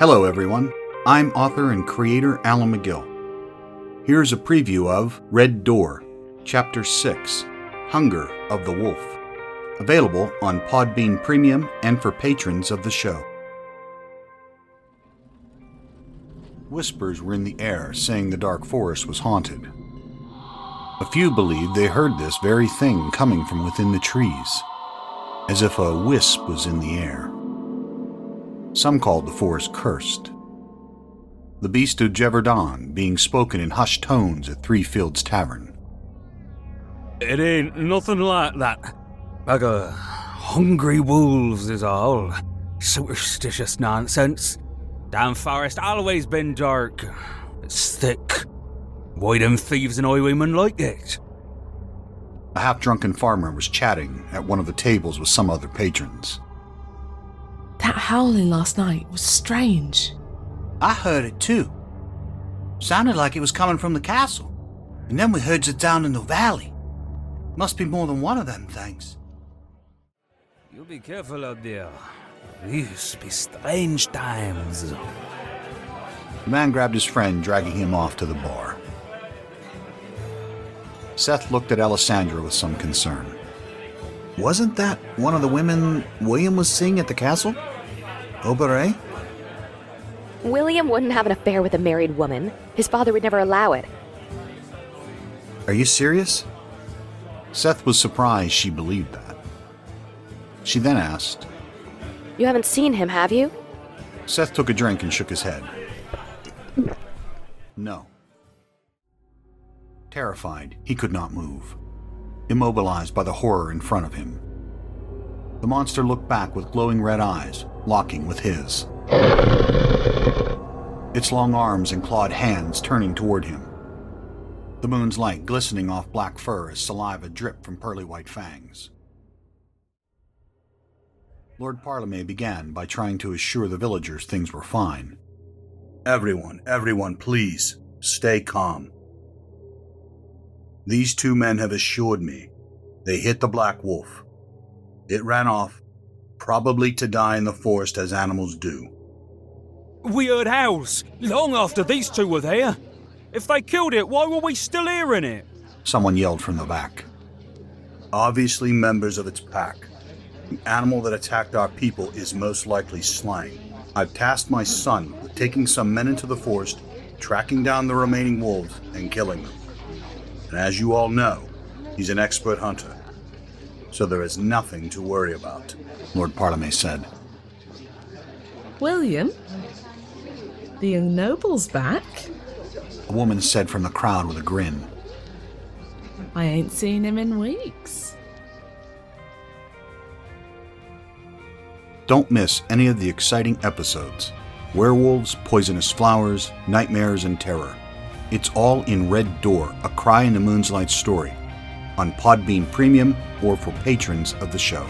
Hello, everyone. I'm author and creator Alan McGill. Here's a preview of Red Door, Chapter 6 Hunger of the Wolf, available on Podbean Premium and for patrons of the show. Whispers were in the air saying the dark forest was haunted. A few believed they heard this very thing coming from within the trees, as if a wisp was in the air. Some called the forest cursed. The beast of Gévaudan being spoken in hushed tones at Three Fields Tavern. It ain't nothing like that. Like a hungry wolves is all. Superstitious nonsense. Damn forest always been dark. It's thick. Why them thieves and highwaymen like it? A half drunken farmer was chatting at one of the tables with some other patrons. That howling last night was strange. I heard it too. Sounded like it was coming from the castle. And then we heard it down in the valley. Must be more than one of them things. You be careful out there. These be strange times. The man grabbed his friend, dragging him off to the bar. Seth looked at Alessandra with some concern. Wasn't that one of the women William was seeing at the castle? Obere? William wouldn't have an affair with a married woman. His father would never allow it. Are you serious? Seth was surprised she believed that. She then asked. You haven't seen him, have you? Seth took a drink and shook his head. No. Terrified, he could not move, immobilized by the horror in front of him. The monster looked back with glowing red eyes, locking with his. Its long arms and clawed hands turning toward him. The moon's light glistening off black fur as saliva dripped from pearly white fangs. Lord Parleme began by trying to assure the villagers things were fine. Everyone, everyone, please, stay calm. These two men have assured me they hit the Black Wolf. It ran off, probably to die in the forest as animals do. We heard howls long after these two were there. If they killed it, why were we still hearing it? Someone yelled from the back. Obviously, members of its pack. The animal that attacked our people is most likely slain. I've tasked my son with taking some men into the forest, tracking down the remaining wolves, and killing them. And as you all know, he's an expert hunter. So there is nothing to worry about, Lord Parleme said. William? The young noble's back? A woman said from the crowd with a grin. I ain't seen him in weeks. Don't miss any of the exciting episodes Werewolves, Poisonous Flowers, Nightmares, and Terror. It's all in Red Door, a Cry in the Moon's Light story, on Podbean Premium or for patrons of the show.